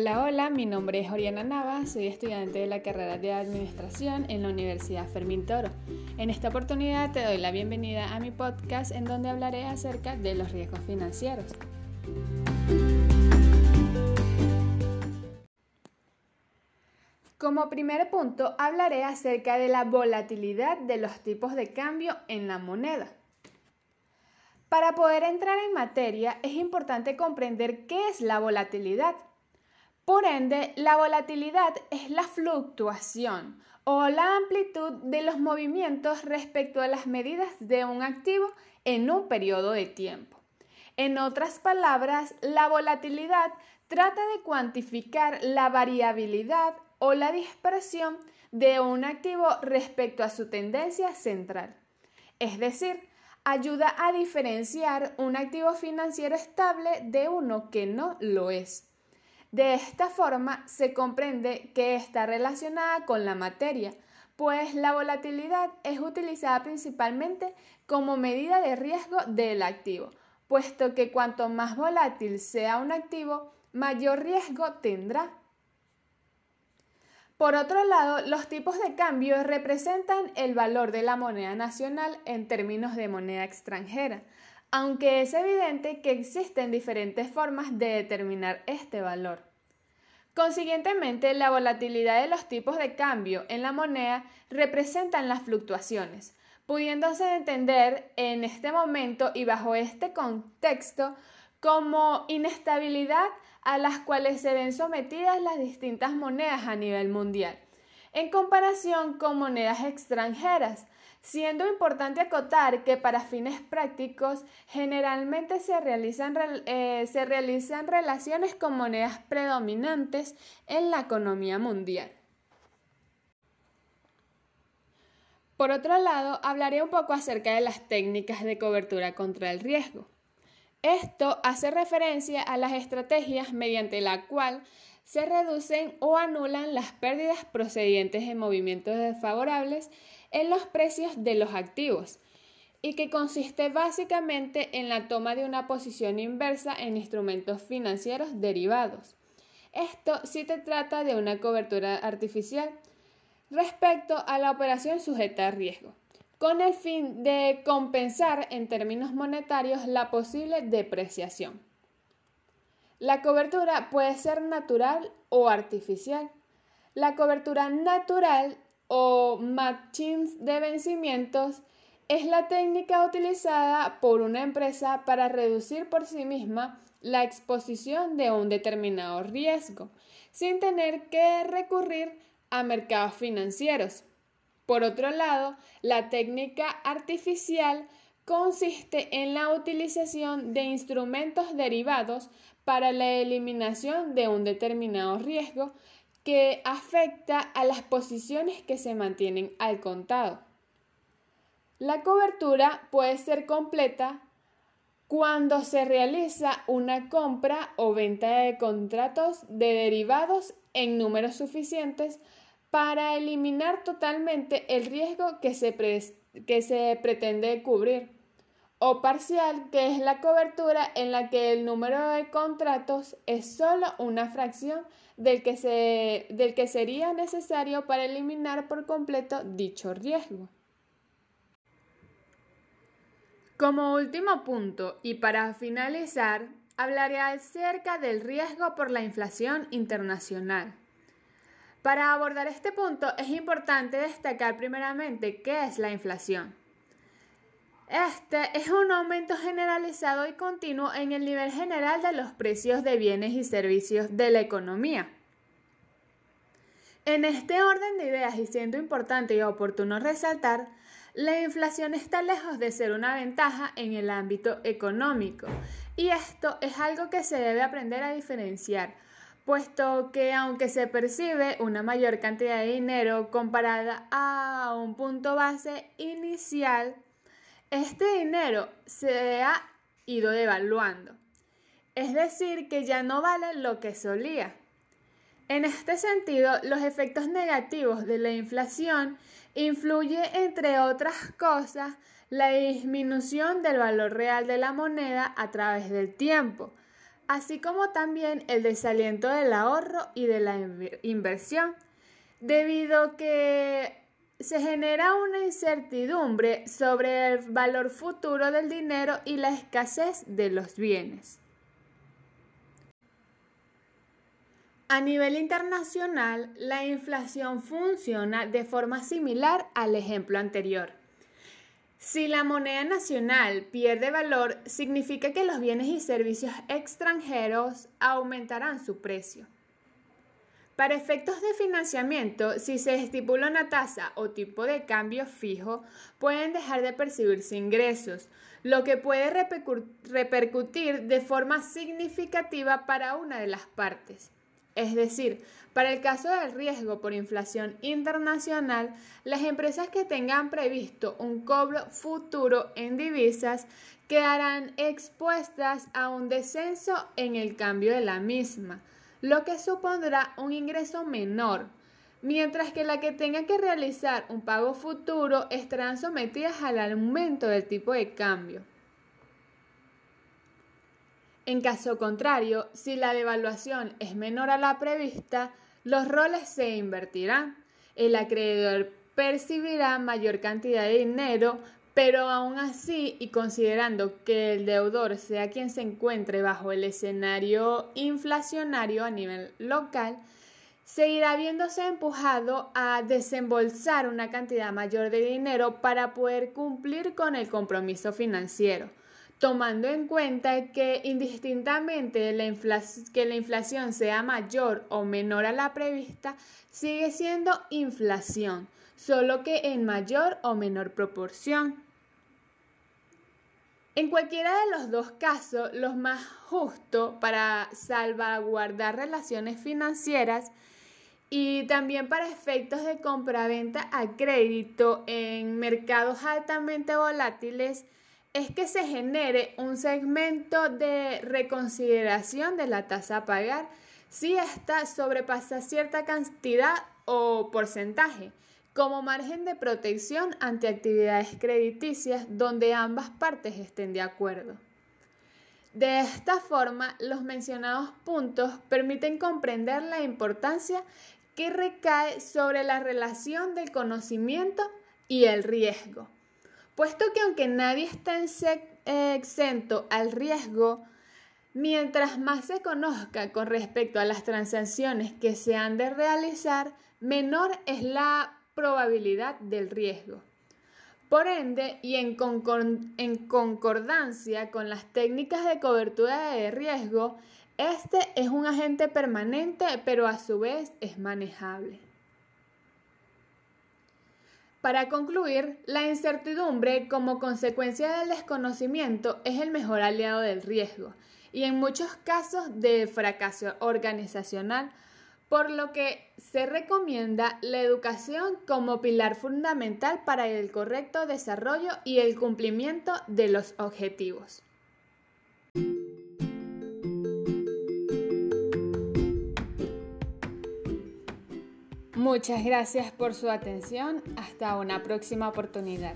Hola, hola, mi nombre es Oriana Nava, soy estudiante de la carrera de Administración en la Universidad Fermín Toro. En esta oportunidad te doy la bienvenida a mi podcast en donde hablaré acerca de los riesgos financieros. Como primer punto, hablaré acerca de la volatilidad de los tipos de cambio en la moneda. Para poder entrar en materia es importante comprender qué es la volatilidad. Por ende, la volatilidad es la fluctuación o la amplitud de los movimientos respecto a las medidas de un activo en un periodo de tiempo. En otras palabras, la volatilidad trata de cuantificar la variabilidad o la dispersión de un activo respecto a su tendencia central. Es decir, ayuda a diferenciar un activo financiero estable de uno que no lo es. De esta forma se comprende que está relacionada con la materia, pues la volatilidad es utilizada principalmente como medida de riesgo del activo, puesto que cuanto más volátil sea un activo, mayor riesgo tendrá. Por otro lado, los tipos de cambio representan el valor de la moneda nacional en términos de moneda extranjera, aunque es evidente que existen diferentes formas de determinar este valor. Consiguientemente, la volatilidad de los tipos de cambio en la moneda representan las fluctuaciones, pudiéndose entender en este momento y bajo este contexto como inestabilidad a las cuales se ven sometidas las distintas monedas a nivel mundial, en comparación con monedas extranjeras, siendo importante acotar que para fines prácticos generalmente se realizan, eh, se realizan relaciones con monedas predominantes en la economía mundial. Por otro lado, hablaré un poco acerca de las técnicas de cobertura contra el riesgo. Esto hace referencia a las estrategias mediante la cual se reducen o anulan las pérdidas procedientes de movimientos desfavorables en los precios de los activos y que consiste básicamente en la toma de una posición inversa en instrumentos financieros derivados. Esto sí te trata de una cobertura artificial respecto a la operación sujeta a riesgo con el fin de compensar en términos monetarios la posible depreciación. La cobertura puede ser natural o artificial. La cobertura natural o matchings de vencimientos es la técnica utilizada por una empresa para reducir por sí misma la exposición de un determinado riesgo, sin tener que recurrir a mercados financieros. Por otro lado, la técnica artificial consiste en la utilización de instrumentos derivados para la eliminación de un determinado riesgo que afecta a las posiciones que se mantienen al contado. La cobertura puede ser completa cuando se realiza una compra o venta de contratos de derivados en números suficientes para eliminar totalmente el riesgo que se, que se pretende cubrir, o parcial, que es la cobertura en la que el número de contratos es solo una fracción del que, se, del que sería necesario para eliminar por completo dicho riesgo. Como último punto y para finalizar, hablaré acerca del riesgo por la inflación internacional. Para abordar este punto es importante destacar primeramente qué es la inflación. Este es un aumento generalizado y continuo en el nivel general de los precios de bienes y servicios de la economía. En este orden de ideas y siendo importante y oportuno resaltar, la inflación está lejos de ser una ventaja en el ámbito económico y esto es algo que se debe aprender a diferenciar puesto que aunque se percibe una mayor cantidad de dinero comparada a un punto base inicial, este dinero se ha ido devaluando. Es decir, que ya no vale lo que solía. En este sentido, los efectos negativos de la inflación influye, entre otras cosas, la disminución del valor real de la moneda a través del tiempo, así como también el desaliento del ahorro y de la inversión, debido que se genera una incertidumbre sobre el valor futuro del dinero y la escasez de los bienes. A nivel internacional, la inflación funciona de forma similar al ejemplo anterior. Si la moneda nacional pierde valor, significa que los bienes y servicios extranjeros aumentarán su precio. Para efectos de financiamiento, si se estipula una tasa o tipo de cambio fijo, pueden dejar de percibirse ingresos, lo que puede repercutir de forma significativa para una de las partes. Es decir, para el caso del riesgo por inflación internacional, las empresas que tengan previsto un cobro futuro en divisas quedarán expuestas a un descenso en el cambio de la misma, lo que supondrá un ingreso menor, mientras que la que tenga que realizar un pago futuro estarán sometidas al aumento del tipo de cambio. En caso contrario, si la devaluación es menor a la prevista, los roles se invertirán. El acreedor percibirá mayor cantidad de dinero, pero aún así, y considerando que el deudor sea quien se encuentre bajo el escenario inflacionario a nivel local, seguirá viéndose empujado a desembolsar una cantidad mayor de dinero para poder cumplir con el compromiso financiero tomando en cuenta que indistintamente que la inflación sea mayor o menor a la prevista, sigue siendo inflación, solo que en mayor o menor proporción. En cualquiera de los dos casos, lo más justo para salvaguardar relaciones financieras y también para efectos de compraventa a crédito en mercados altamente volátiles es que se genere un segmento de reconsideración de la tasa a pagar. Si ésta sobrepasa cierta cantidad o porcentaje, como margen de protección ante actividades crediticias donde ambas partes estén de acuerdo. De esta forma, los mencionados puntos permiten comprender la importancia que recae sobre la relación del conocimiento y el riesgo puesto que aunque nadie está eh, exento al riesgo, mientras más se conozca con respecto a las transacciones que se han de realizar, menor es la probabilidad del riesgo. Por ende, y en, concordancia con las técnicas de cobertura de riesgo, este es un agente permanente, pero a su vez es manejable. Para concluir, la incertidumbre como consecuencia del desconocimiento es el mejor aliado del riesgo y en muchos casos de fracaso organizacional, por lo que se recomienda la educación como pilar fundamental para el correcto desarrollo y el cumplimiento de los objetivos. Muchas gracias por su atención. Hasta una próxima oportunidad.